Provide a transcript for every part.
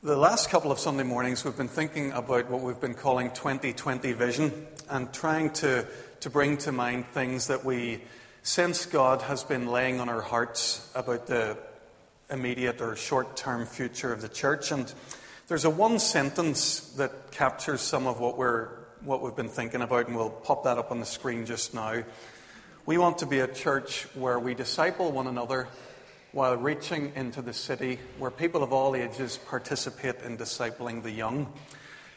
The last couple of Sunday mornings, we've been thinking about what we've been calling 2020 vision and trying to, to bring to mind things that we sense God has been laying on our hearts about the immediate or short term future of the church. And there's a one sentence that captures some of what, we're, what we've been thinking about, and we'll pop that up on the screen just now. We want to be a church where we disciple one another while reaching into the city where people of all ages participate in discipling the young.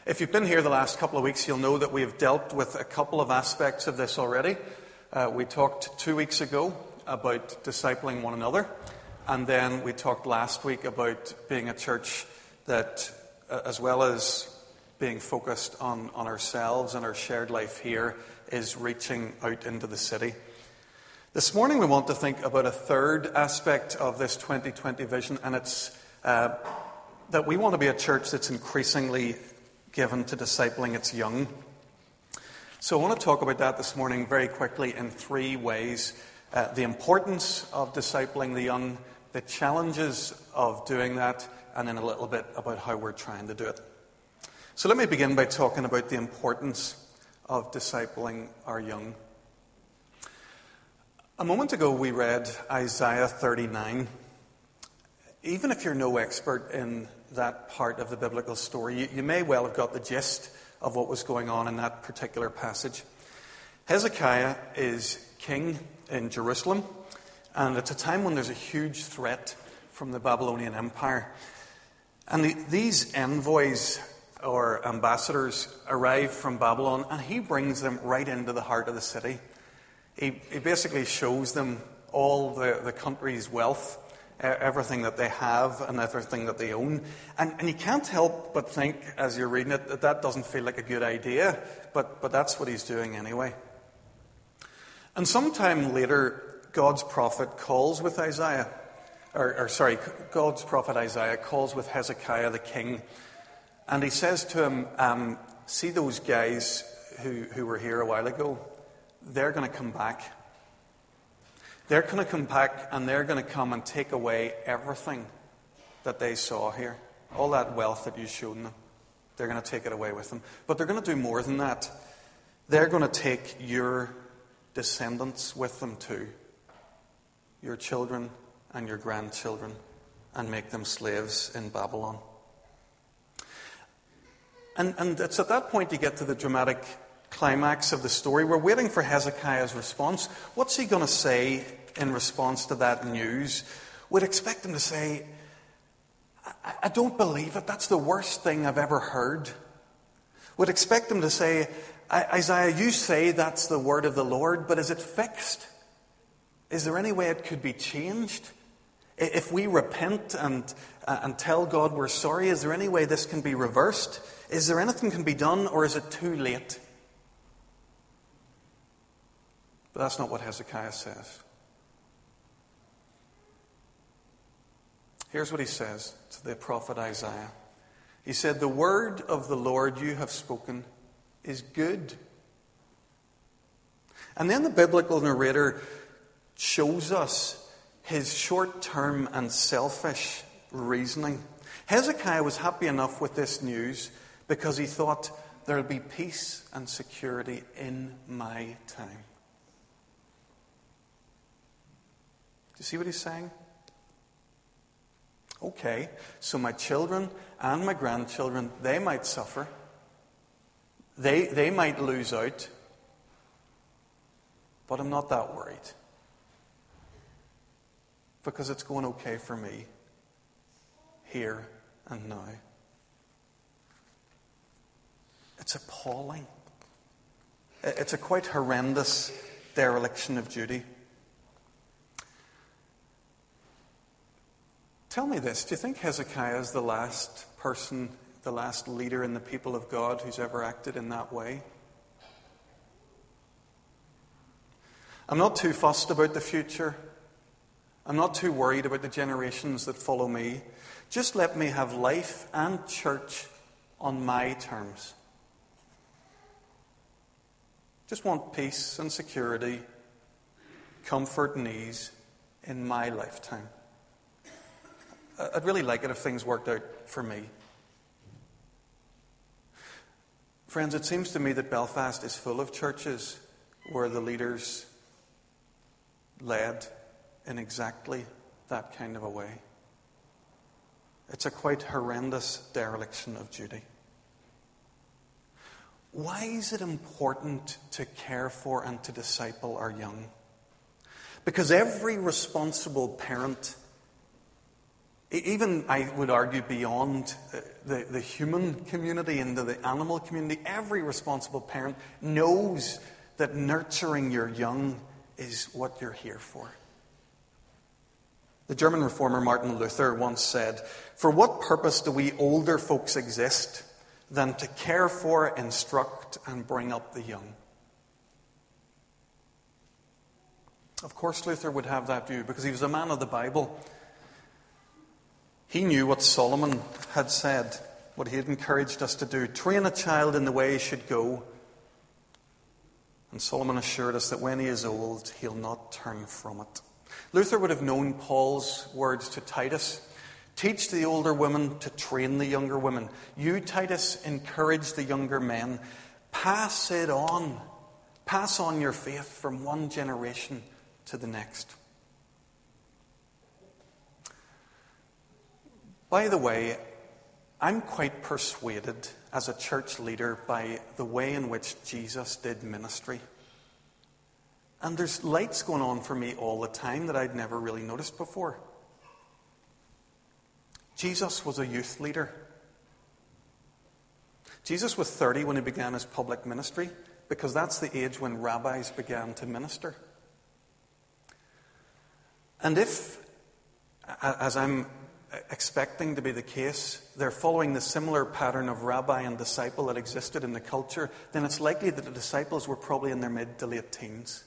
If you've been here the last couple of weeks, you'll know that we have dealt with a couple of aspects of this already. Uh, we talked two weeks ago about discipling one another, and then we talked last week about being a church that, uh, as well as being focused on, on ourselves and our shared life here, is reaching out into the city. This morning, we want to think about a third aspect of this 2020 vision, and it's uh, that we want to be a church that's increasingly given to discipling its young. So, I want to talk about that this morning very quickly in three ways uh, the importance of discipling the young, the challenges of doing that, and then a little bit about how we're trying to do it. So, let me begin by talking about the importance of discipling our young. A moment ago, we read Isaiah 39. Even if you're no expert in that part of the biblical story, you, you, may well have got the gist of what was going on in that particular passage. Hezekiah is king in Jerusalem, and it's a time when there's a huge threat from the Babylonian Empire. And the, these envoys or ambassadors arrive from Babylon, and he brings them right into the heart of the city. He, he basically shows them all the, the country's wealth, everything that they have and everything that they own. And, and you can't help but think, as you're reading it, that that doesn't feel like a good idea, but, but that's what he's doing anyway. And sometime later, God's prophet calls with Isaiah, or, or sorry, God's prophet Isaiah calls with Hezekiah the king, and he says to him, um, See those guys who, who were here a while ago? They're going to come back. They're going to come back and they're going to come and take away everything that they saw here. All that wealth that you showed them. They're going to take it away with them. But they're going to do more than that. They're going to take your descendants with them too. Your children and your grandchildren and make them slaves in Babylon. And, and it's at that point you get to the dramatic climax of the story. We're waiting for Hezekiah's response. What's he going to say in response to that news? We'd expect him to say, I, I don't believe it. That's the worst thing I've ever heard. We'd expect him to say, Isaiah, you say that's the word of the Lord, but is it fixed? Is there any way it could be changed? If we repent and, uh, and tell God we're sorry, is there any way this can be reversed? Is there anything can be done, or is it too late? But that's not what Hezekiah says. Here's what he says to the prophet Isaiah He said, The word of the Lord you have spoken is good. And then the biblical narrator shows us his short term and selfish reasoning. Hezekiah was happy enough with this news because he thought there'll be peace and security in my time. You see what he's saying? Okay, so my children and my grandchildren, they might suffer. They, they might lose out. But I'm not that worried. Because it's going okay for me here and now. It's appalling. It's a quite horrendous dereliction of duty. Tell me this do you think Hezekiah is the last person, the last leader in the people of God who's ever acted in that way? I'm not too fussed about the future. I'm not too worried about the generations that follow me. Just let me have life and church on my terms. Just want peace and security, comfort and ease in my lifetime. I'd really like it if things worked out for me. Friends, it seems to me that Belfast is full of churches where the leaders led in exactly that kind of a way. It's a quite horrendous dereliction of duty. Why is it important to care for and to disciple our young? Because every responsible parent even I would argue beyond uh, the, the human community into the animal community, every responsible parent knows that nurturing your young is what you're here for. The German reformer Martin Luther once said, For what purpose do we older folks exist? than to care for, instruct, and bring up the young. Of course, Luther would have that view because he was a man of the Bible. He knew what Solomon had said, what he had encouraged us to do train a child in the way he should go. And Solomon assured us that when he is old, he'll not turn from it. Luther would have known Paul's words to Titus Teach the older women to train the younger women. You, Titus, encourage the younger men. Pass it on. Pass on your faith from one generation to the next. By the way, I'm quite persuaded as a church leader by the way in which Jesus did ministry. And there's lights going on for me all the time that I'd never really noticed before. Jesus was a youth leader. Jesus was 30 when he began his public ministry because that's the age when rabbis began to minister. And if, as I'm expecting to be the case, they're following the similar pattern of rabbi and disciple that existed in the culture, then it's likely that the disciples were probably in their mid to late teens.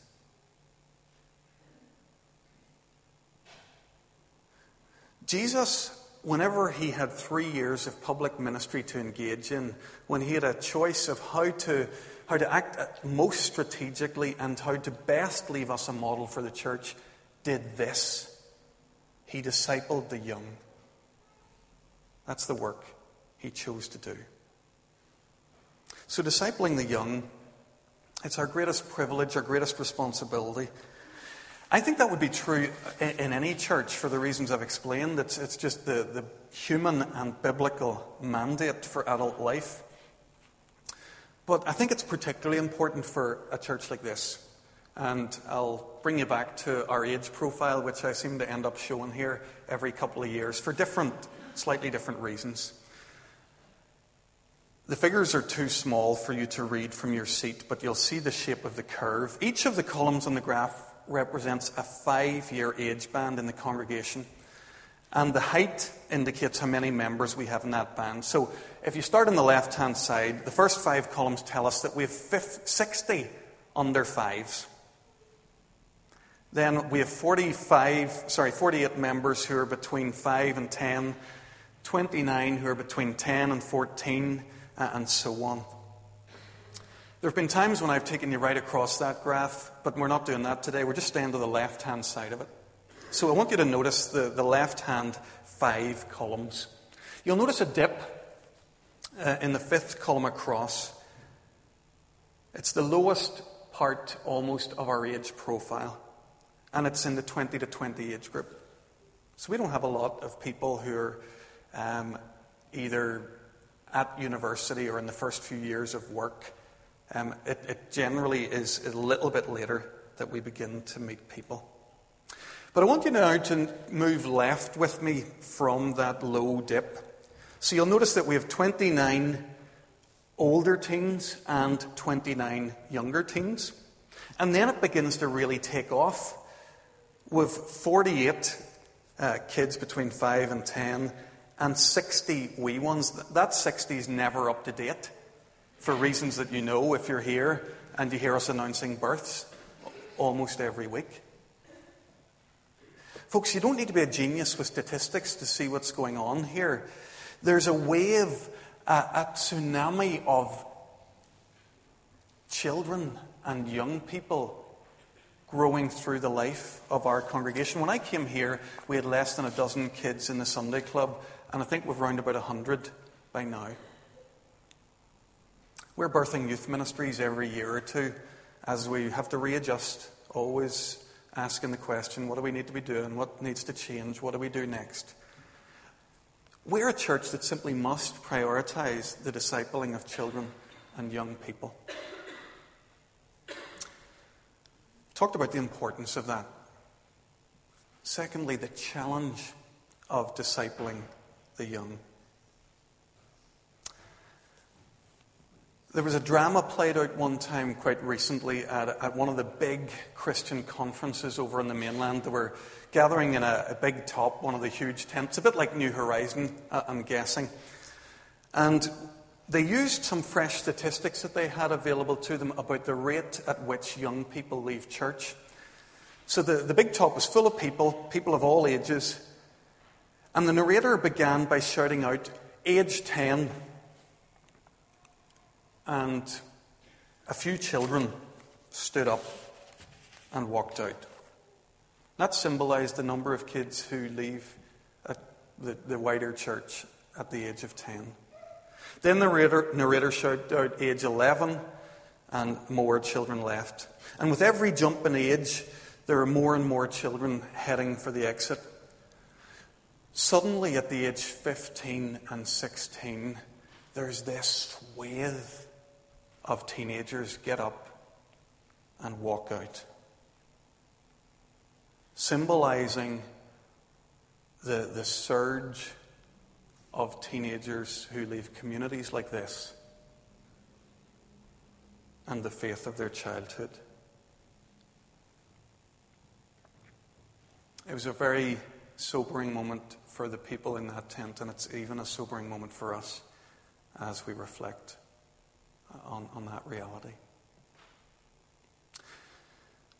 Jesus whenever he had three years of public ministry to engage in, when he had a choice of how to, how to act most strategically and how to best leave us a model for the church, did this. He discipled the young. That's the work he chose to do. So, discipling the young, it's our greatest privilege, our greatest responsibility. I think that would be true in, any church for the reasons I've explained. It's, it's just the, the human and biblical mandate for adult life. But I think it's particularly important for a church like this. And I'll bring you back to our age profile, which I seem to end up showing here every couple of years for different, slightly different reasons. The figures are too small for you to read from your seat, but you'll see the shape of the curve. Each of the columns on the graph represents a five year age band in the congregation. And the height indicates how many members we have in that band. So if you start on the left hand side, the first five columns tell us that we have 50, 60 under fives. Then we have 45, sorry, 48 members who are between 5 and 10, 29 who are between 10 and 14, uh, and so on. There have been times when I've taken you right across that graph, but we're not doing that today. We're just staying to the left hand side of it. So I want you to notice the, the left hand five columns. You'll notice a dip uh, in the fifth column across. It's the lowest part almost of our age profile, and it's in the 20 to 20 age group. So we don't have a lot of people who are um, either at university or in the first few years of work um, it, it generally is a little bit later that we begin to meet people. But I want you now to move left with me from that low dip. So you'll notice that we have 29 older teens and 29 younger teens. And then it begins to really take off with 48 uh, kids between 5 and 10 and 60 wee ones. That 60 is never up to date for reasons that you know if you're here and you hear us announcing births almost every week. Folks, you don't need to be a genius with statistics to see what's going on here. There's a wave, a, a tsunami of children and young people growing through the life of our congregation. When I came here, we had less than a dozen kids in the Sunday club, and I think we've round about a hundred by now. We're birthing youth ministries every year or two as we have to readjust, always asking the question what do we need to be doing? What needs to change? What do we do next? We're a church that simply must prioritize the discipling of children and young people. Talked about the importance of that. Secondly, the challenge of discipling the young. There was a drama played out one time quite recently at, at one of the big Christian conferences over on the mainland. They were gathering in a, a big top, one of the huge tents, a bit like New Horizon, I'm guessing. And they used some fresh statistics that they had available to them about the rate at which young people leave church. So the, the big top was full of people, people of all ages. And the narrator began by shouting out, Age 10 and a few children stood up and walked out. That symbolized the number of kids who leave the, the wider church at the age of 10. Then the narrator, narrator shouted out age 11, and more children left. And with every jump in age, there are more and more children heading for the exit. Suddenly, at the age 15 and 16, there's this swathe of teenagers get up and walk out, symbolizing the, the surge of teenagers who leave communities like this and the faith of their childhood. It was a very sobering moment for the people in that tent, and it's even a sobering moment for us as we reflect on, on that reality.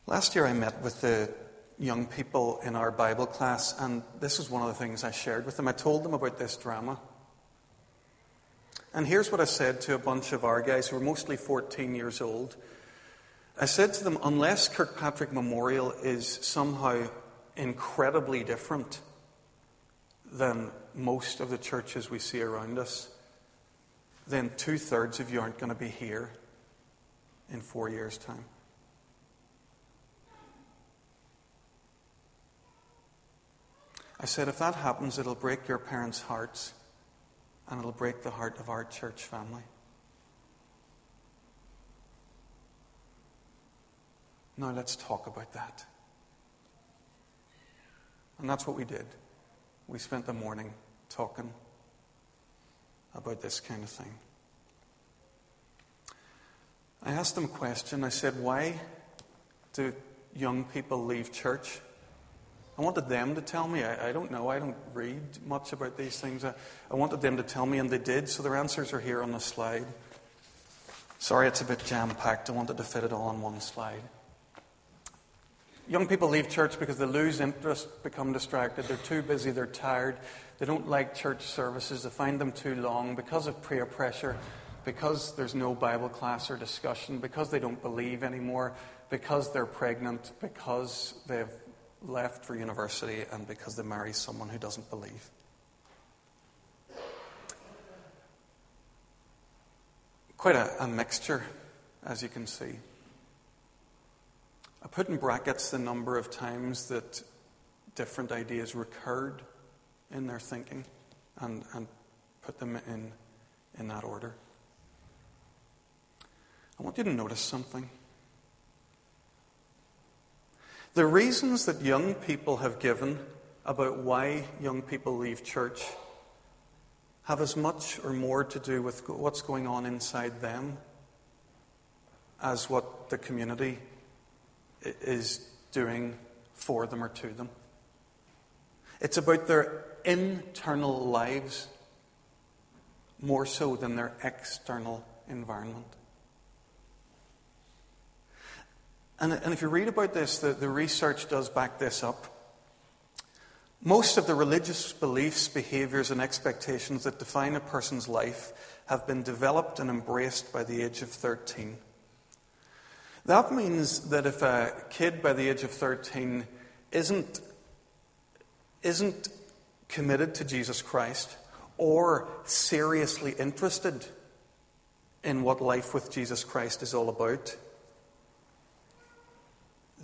Last year, I met with the young people in our Bible class, and this was one of the things I shared with them. I told them about this drama. And here's what I said to a bunch of our guys who were mostly 14 years old. I said to them, unless Kirkpatrick Memorial is somehow incredibly different than most of the churches we see around us, then two thirds of you aren't going to be here in four years' time. I said, if that happens, it'll break your parents' hearts and it'll break the heart of our church family. Now let's talk about that. And that's what we did. We spent the morning talking about this kind of thing. I asked them a question. I said, Why do young people leave church? I wanted them to tell me. I, I don't know. I don't read much about these things. I, I wanted them to tell me, and they did. So their answers are here on the slide. Sorry, it's a bit jam packed. I wanted to fit it all on one slide. Young people leave church because they lose interest, become distracted. They're too busy, they're tired. They don't like church services, they find them too long because of peer pressure, because there's no Bible class or discussion, because they don't believe anymore, because they're pregnant, because they've left for university, and because they marry someone who doesn't believe. Quite a, a mixture, as you can see. I put in brackets the number of times that different ideas recurred in their thinking and, and put them in, in that order. I want you to notice something. The reasons that young people have given about why young people leave church have as much or more to do with what's going on inside them as what the community is doing for them or to them. It's about their internal lives more so than their external environment. And, and if you read about this, the, the research does back this up. Most of the religious beliefs, behaviors, and expectations that define a person's life have been developed and embraced by the age of 13. That means that if a kid by the age of 13 isn't, isn't committed to Jesus Christ or seriously interested in what life with Jesus Christ is all about,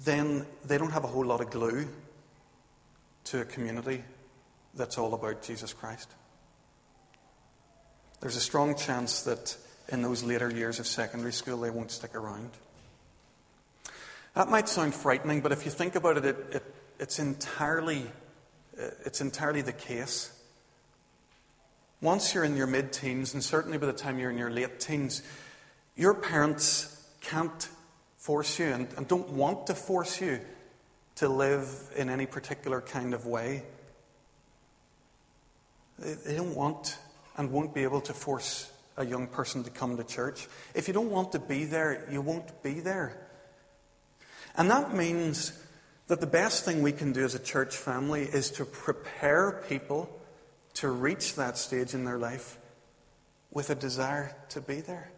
then they don't have a whole lot of glue to a community that's all about Jesus Christ. There's a strong chance that in those later years of secondary school they won't stick around. That might sound frightening, but if you think about it, it, it it's, entirely, uh, it's entirely the case. Once you're in your mid teens, and certainly by the time you're in your late teens, your parents can't force you and, and don't want to force you to live in any particular kind of way. They, they don't want and won't be able to force a young person to come to church. If you don't want to be there, you won't be there. And that means that the best thing we can do as a church family is to prepare people to reach that stage in their life with a desire to be there,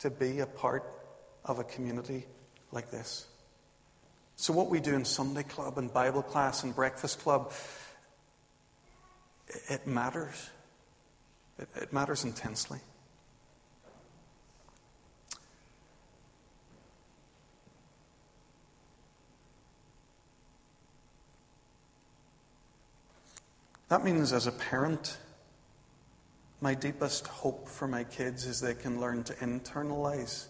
to be a part of a community like this. So, what we do in Sunday club and Bible class and breakfast club, it matters. It, matters intensely. That means, as a parent, my deepest hope for my kids is they can learn to internalize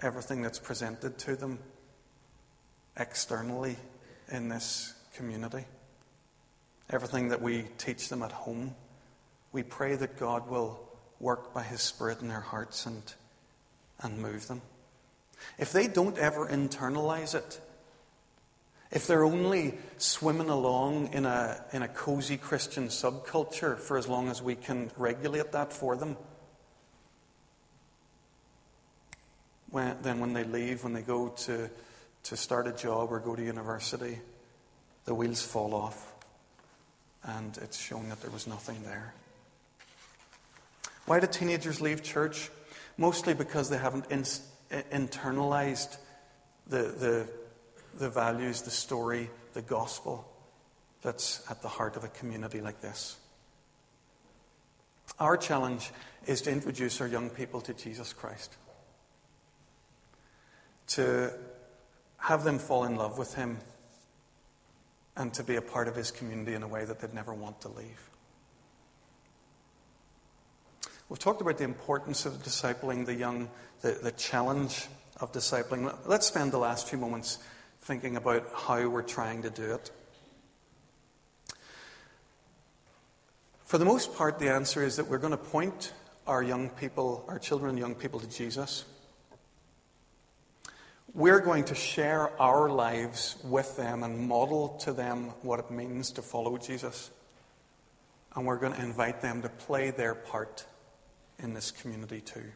everything that's presented to them externally in this community. Everything that we teach them at home. We pray that God will work by His Spirit in their hearts and, and move them. If they don't ever internalize it, if they're only swimming along in a, in a cozy Christian subculture for as long as we can regulate that for them, when, then when they leave, when they go to, to start a job or go to university, the wheels fall off and it's shown that there was nothing there. Why do teenagers leave church? Mostly because they haven't in, internalized the, the the values, the story, the gospel that's at the heart of a community like this. Our challenge is to introduce our young people to Jesus Christ, to have them fall in love with Him, and to be a part of His community in a way that they'd never want to leave. We've talked about the importance of discipling the young, the, the challenge of discipling. Let's spend the last few moments thinking about how we're trying to do it. For the most part, the answer is that we're going to point our young people, our children and young people, to Jesus. We're going to share our lives with them and model to them what it means to follow Jesus. And we're going to invite them to play their part in this community too.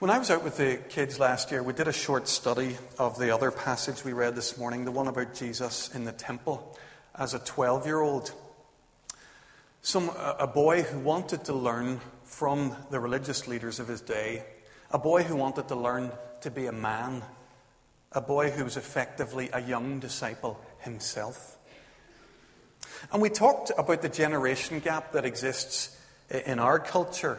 When I was out with the kids last year, we did a short study of the other passage we read this morning, the one about Jesus in the temple as a 12 year old. Some, a boy who wanted to learn from the religious leaders of his day, a boy who wanted to learn to be a man, a boy who was effectively a young disciple himself. And we talked about the generation gap that exists in our culture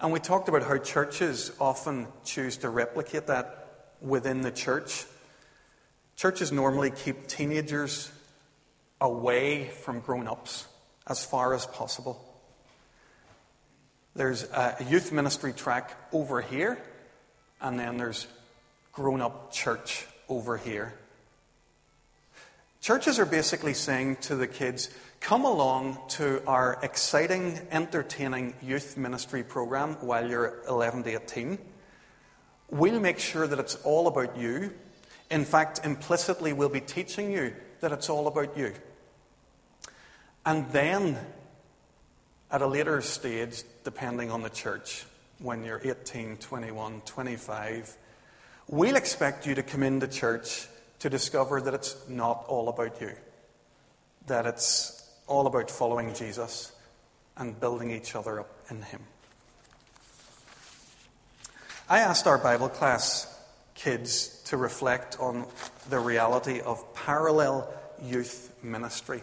and we talked about how churches often choose to replicate that within the church. Churches normally keep teenagers away from grown ups as far as possible. There's a youth ministry track over here, and then there's grown up church over here. Churches are basically saying to the kids, come along to our exciting, entertaining youth ministry program while you're 11 to 18. We'll make sure that it's all about you. In fact, implicitly, we'll be teaching you that it's all about you. And then, at a later stage, depending on the church, when you're 18, 21, 25, we'll expect you to come into church to discover that it's not all about you, that it's all about following Jesus and building each other up in Him. I asked our Bible class kids to reflect on the reality of parallel youth ministry.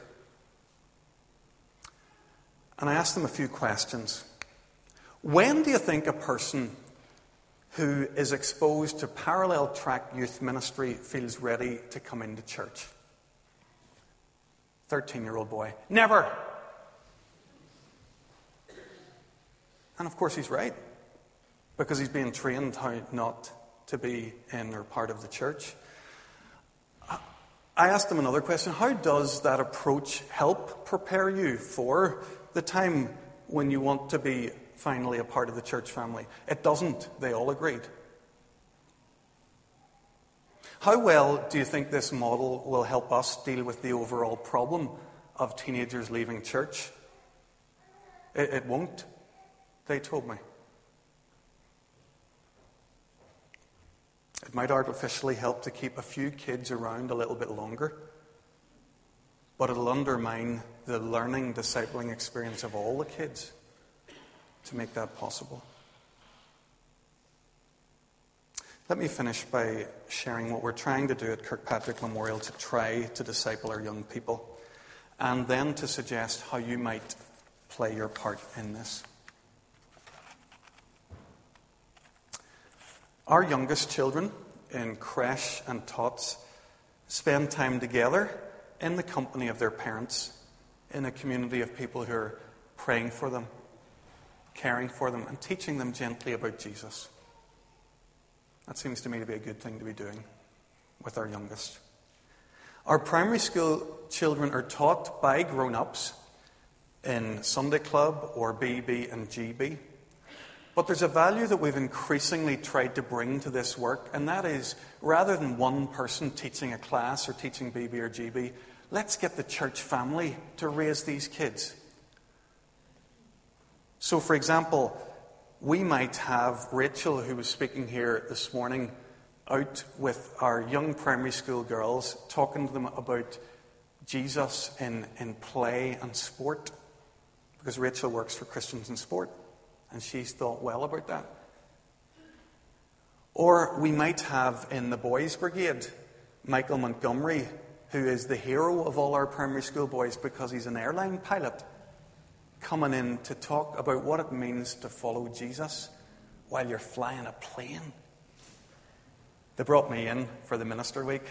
And I asked them a few questions. When do you think a person who is exposed to parallel track youth ministry feels ready to come into church? 13 year old boy. Never! And of course, he's right, because he's being trained how not to be in or part of the church. I asked him another question How does that approach help prepare you for the time when you want to be finally a part of the church family? It doesn't, they all agreed. How well do you think this model will help us deal with the overall problem of teenagers leaving church? It, it won't, they told me. It might artificially help to keep a few kids around a little bit longer, but it'll undermine the learning, discipling experience of all the kids to make that possible. Let me finish by sharing what we're trying to do at Kirkpatrick Memorial to try to disciple our young people, and then to suggest how you might play your part in this. Our youngest children in creche and tots spend time together in the company of their parents in a community of people who are praying for them, caring for them, and teaching them gently about Jesus. That seems to me to be a good thing to be doing with our youngest. Our primary school children are taught by grown ups in Sunday Club or BB and GB. But there's a value that we've increasingly tried to bring to this work, and that is rather than one person teaching a class or teaching BB or GB, let's get the church family to raise these kids. So, for example, we might have Rachel, who was speaking here this morning, out with our young primary school girls, talking to them about Jesus in, in play and sport, because Rachel works for Christians in Sport and she's thought well about that. Or we might have in the Boys Brigade Michael Montgomery, who is the hero of all our primary school boys because he's an airline pilot, coming in to talk about what it means to follow Jesus while you're flying a plane. They brought me in for the minister week.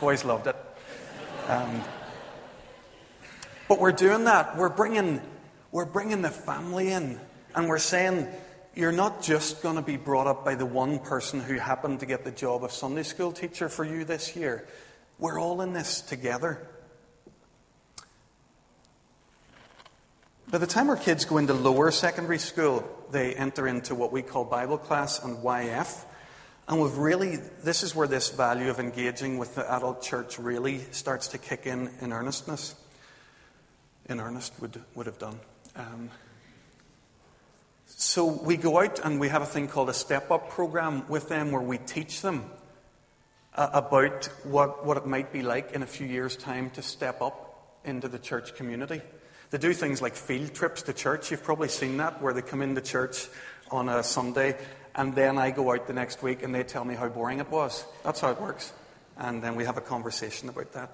Boys loved it. Um, but we're doing that. We're bringing we're bringing the family in and we're saying, you're not just going to be brought up by the one person who happened to get the job of Sunday school teacher for you this year. We're all in this together. By the time our kids go into lower secondary school, they enter into what we call Bible class and YF. And we've really, this is where this value of engaging with the adult church really starts to kick in in earnestness. In earnest would, would have done. Um, so we go out and we have a thing called a step up program with them where we teach them uh, about what, what it might be like in a few years' time to step up into the church community. They do things like field trips to church. You've probably seen that, where they come into church on a Sunday and then I go out the next week and they tell me how boring it was. That's how it works. And then we have a conversation about that.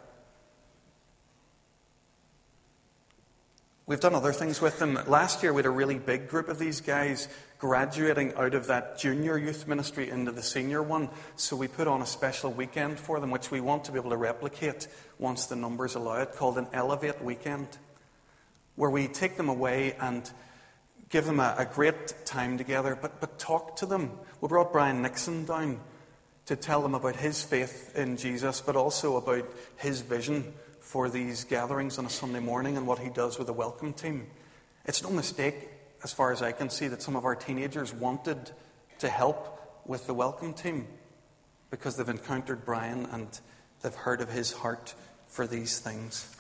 We've done other things with them. Last year, we had a really big group of these guys graduating out of that junior youth ministry into the senior one. So we put on a special weekend for them, which we want to be able to replicate once the numbers allow it, called an Elevate Weekend, where we take them away and give them a, a great time together, but, but talk to them. We brought Brian Nixon down to tell them about his faith in Jesus, but also about his vision for these gatherings on a Sunday morning and what he does with the welcome team. It's no mistake, as far as I can see, that some of our teenagers wanted to help with the welcome team because they've encountered Brian and they've heard of his heart for these things.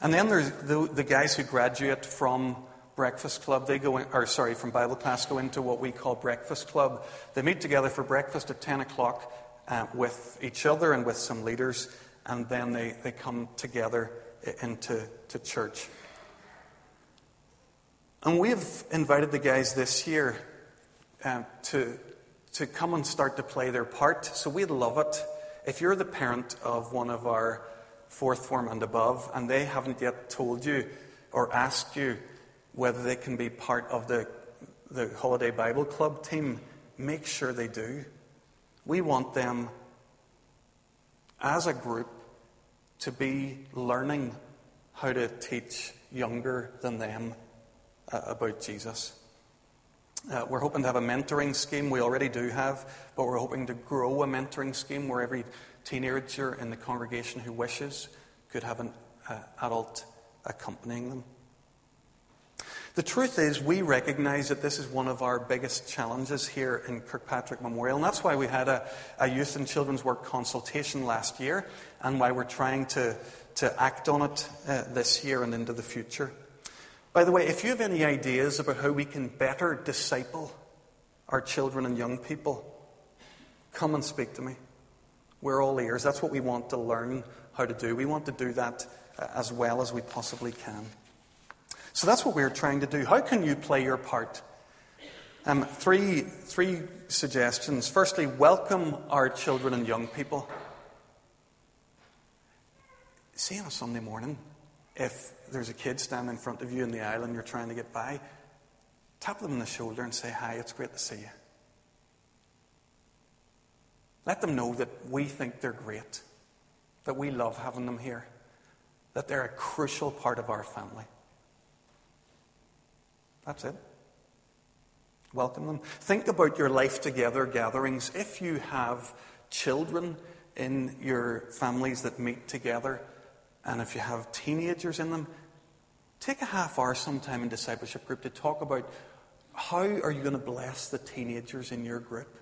And then there's the, the guys who graduate from Breakfast Club. They go in, or sorry, from Bible class go into what we call Breakfast Club. They meet together for breakfast at 10 o'clock uh, with each other and with some leaders and then they, they come together into to church. And we've invited the guys this year uh, to, to come and start to play their part. So we'd love it. If you're the parent of one of our fourth form and above, and they haven't yet told you or asked you, whether they can be part of the, the Holiday Bible Club team, make sure they do. We want them as a group to be learning how to teach younger than them uh, about Jesus. Uh, we're hoping to have a mentoring scheme. We already do have, but we're hoping to grow a mentoring scheme where every teenager in the congregation who wishes could have an uh, adult accompanying them. The truth is, we recognize that this is one of our biggest challenges here in Kirkpatrick Memorial, and that's why we had a, a youth and children's work consultation last year, and why we're trying to, to act on it uh, this year and into the future. By the way, if you have any ideas about how we can better disciple our children and young people, come and speak to me. We're all ears. That's what we want to learn how to do. We want to do that uh, as well as we possibly can. So that's what we're trying to do. How can you play your part? Um, three, three suggestions. Firstly, welcome our children and young people. See on a Sunday morning, if there's a kid standing in front of you in the aisle and you're trying to get by, tap them on the shoulder and say, Hi, it's great to see you. Let them know that we think they're great, that we love having them here, that they're a crucial part of our family. That's it. Welcome them. Think about your life together gatherings. If you have children in your families that meet together, and if you have teenagers in them, take a half hour sometime in discipleship group to talk about how are you going to bless the teenagers in your group.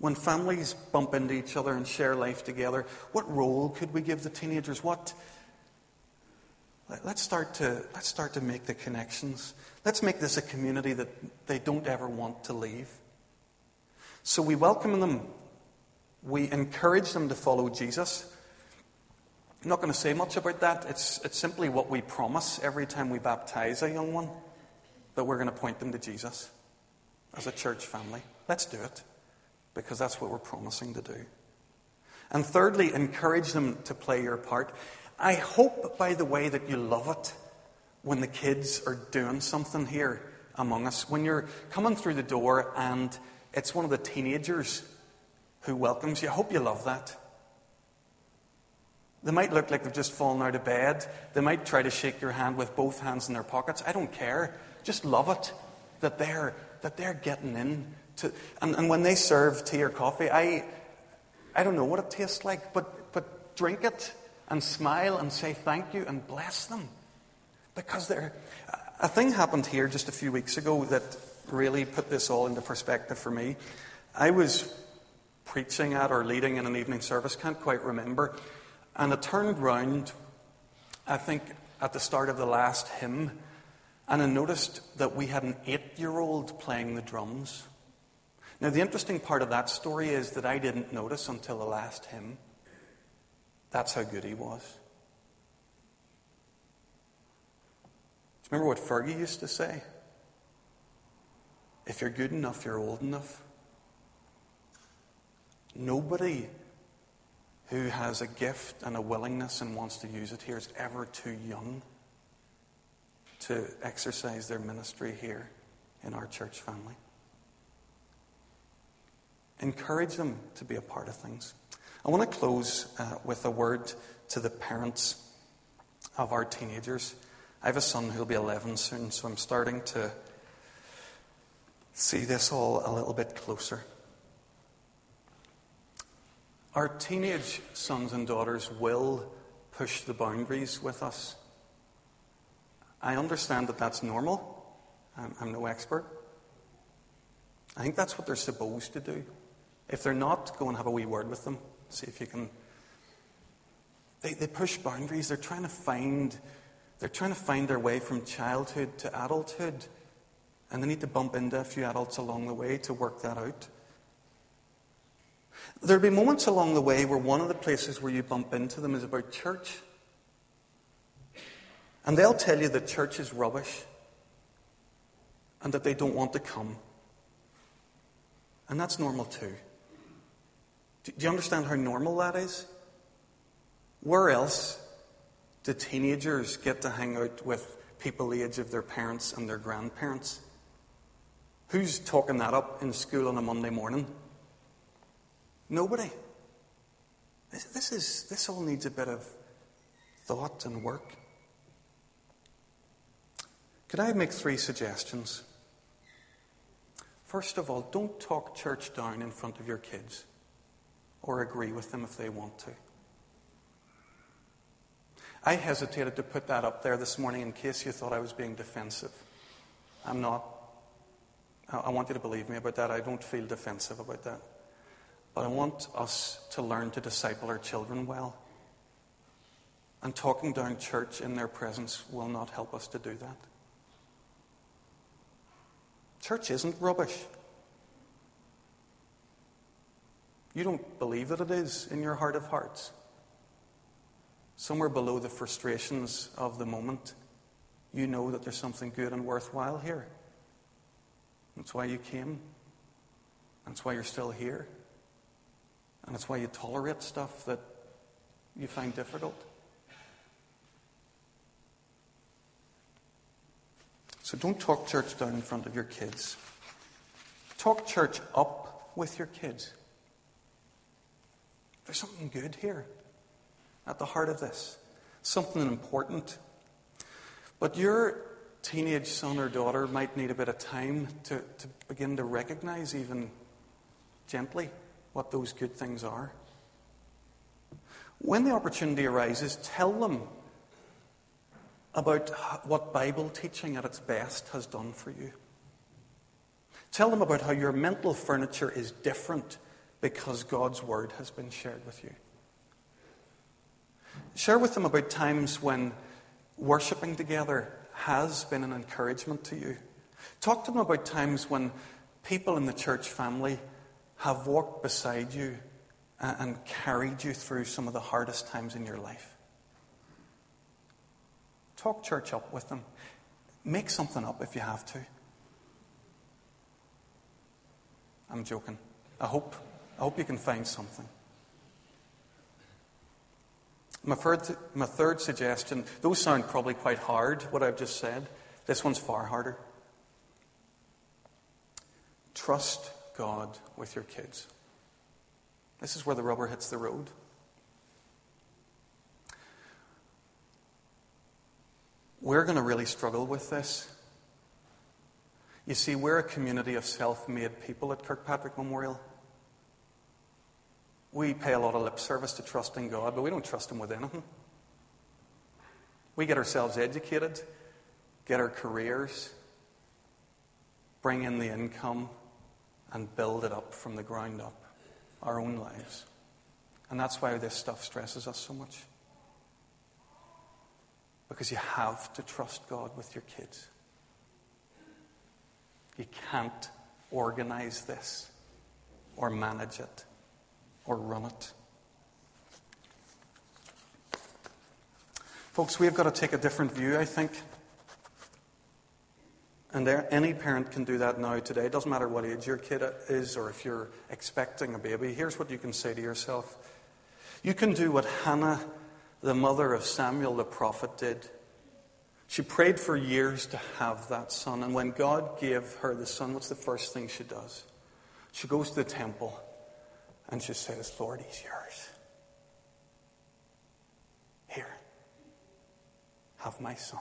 When families bump into each other and share life together, what role could we give the teenagers? What Let's start, to, let's start to make the connections. Let's make this a community that they don't ever want to leave. So we welcome them. We encourage them to follow Jesus. I'm not going to say much about that. It's, it's simply what we promise every time we baptize a young one that we're going to point them to Jesus as a church family. Let's do it because that's what we're promising to do. And thirdly, encourage them to play your part. I hope, by the way, that you love it when the kids are doing something here among us. When you're coming through the door and it's one of the teenagers who welcomes you, I hope you love that. They might look like they've just fallen out of bed. They might try to shake your hand with both hands in their pockets. I don't care. Just love it that they're, that they're getting in. To, and, and when they serve tea or coffee, I, I don't know what it tastes like, but, but drink it and smile and say thank you and bless them. Because there, a thing happened here just a few weeks ago that really put this all into perspective for me. I was preaching at or leading in an evening service, can't quite remember, and I turned round, I think at the start of the last hymn, and I noticed that we had an eight year old playing the drums. Now, the interesting part of that story is that I didn't notice until the last hymn. That's how good he was. Do you remember what Fergie used to say? If you're good enough, you're old enough. Nobody who has a gift and a willingness and wants to use it here is ever too young to exercise their ministry here in our church family. Encourage them to be a part of things. I want to close uh, with a word to the parents of our teenagers. I have a son who'll be 11 soon, so I'm starting to see this all a little bit closer. Our teenage sons and daughters will push the boundaries with us. I understand that that's normal. I'm, I'm no expert. I think that's what they're supposed to do. If they're not, go and have a wee word with them. See if you can. They, they push boundaries. They're trying to find. They're trying to find their way from childhood to adulthood. And they need to bump into a few adults along the way to work that out. There'll be moments along the way where one of the places where you bump into them is about church. And they'll tell you that church is rubbish and that they don't want to come. And that's normal too. Do you understand how normal that is? Where else do teenagers get to hang out with people the age of their parents and their grandparents. Who's talking that up in school on a Monday morning? Nobody. This, is, this all needs a bit of thought and work. Could I make three suggestions? First of all, don't talk church down in front of your kids or agree with them if they want to. I hesitated to put that up there this morning in case you thought I was being defensive. I'm not. I want you to believe me about that. I don't feel defensive about that. But I want us to learn to disciple our children well. And talking down church in their presence will not help us to do that. Church isn't rubbish. You don't believe that it is in your heart of hearts. Somewhere below the frustrations of the moment, you know that there's something good and worthwhile here. That's why you came. That's why you're still here. And that's why you tolerate stuff that you find difficult. So don't talk church down in front of your kids. Talk church up with your kids. There's something good here at the heart of this, something important. But your teenage son or daughter might need a bit of time to, to begin to recognize, even gently, what those good things are. When the opportunity arises, tell them about what Bible teaching at its best has done for you. Tell them about how your mental furniture is different because God's Word has been shared with you. Share with them about times when worshipping together has been an encouragement to you. Talk to them about times when people in the church family have walked beside you and carried you through some of the hardest times in your life. Talk church up with them. Make something up if you have to. I'm joking. I hope, I hope you can find something. My third, my third suggestion, those sound probably quite hard, what I've just said. This one's far harder. Trust God with your kids. This is where the rubber hits the road. We're going to really struggle with this. You see, we're a community of self made people at Kirkpatrick Memorial. We pay a lot of lip service to trusting God, but we don't trust Him with anything. We get ourselves educated, get our careers, bring in the income, and build it up from the ground up, our own lives. And that's why this stuff stresses us so much. Because you have to trust God with your kids. You can't organize this or manage it or run it. Folks, we've got to take a different view, I think. And there, any parent can do that now today. It doesn't matter what age your kid is or if you're expecting a baby. Here's what you can say to yourself You can do what Hannah the mother of Samuel the prophet did. She prayed for years to have that son, and when God gave her the son, what's the first thing she does? She goes to the temple and she says, Lord, he's yours. Here, have my son.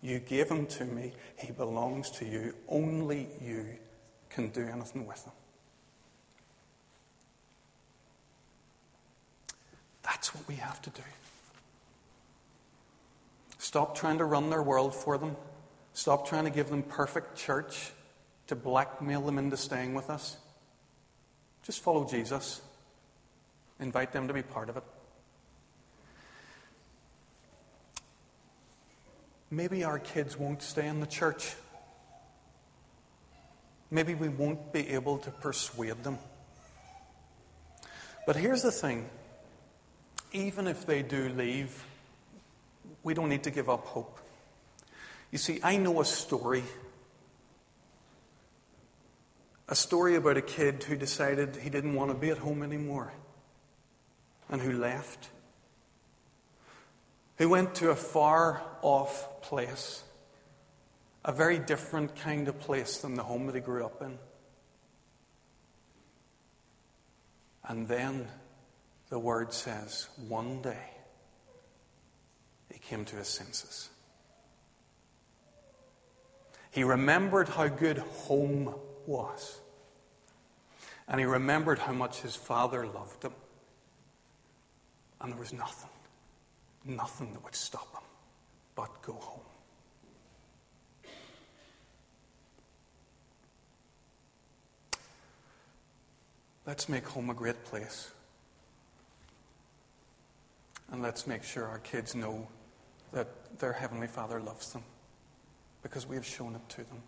You gave him to me. He belongs to you. Only you can do anything with him. That's what we have to do. Stop trying to run their world for them. Stop trying to give them perfect church to blackmail them into staying with us. Just follow Jesus. Invite them to be part of it. Maybe our kids won't stay in the church. Maybe we won't be able to persuade them. But here's the thing even if they do leave, we don't need to give up hope. You see, I know a story. A story about a kid who decided he didn't want to be at home anymore and who left. who went to a far off place, a very different kind of place than the home that he grew up in. And then the word says, one day he came to his senses. He remembered how good home was. And he remembered how much his father loved him. And there was nothing, nothing that would stop him but go home. Let's make home a great place. And let's make sure our kids know that their Heavenly Father loves them because we have shown it to them.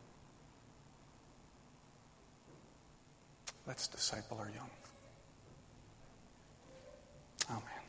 Let's disciple our young. Amen.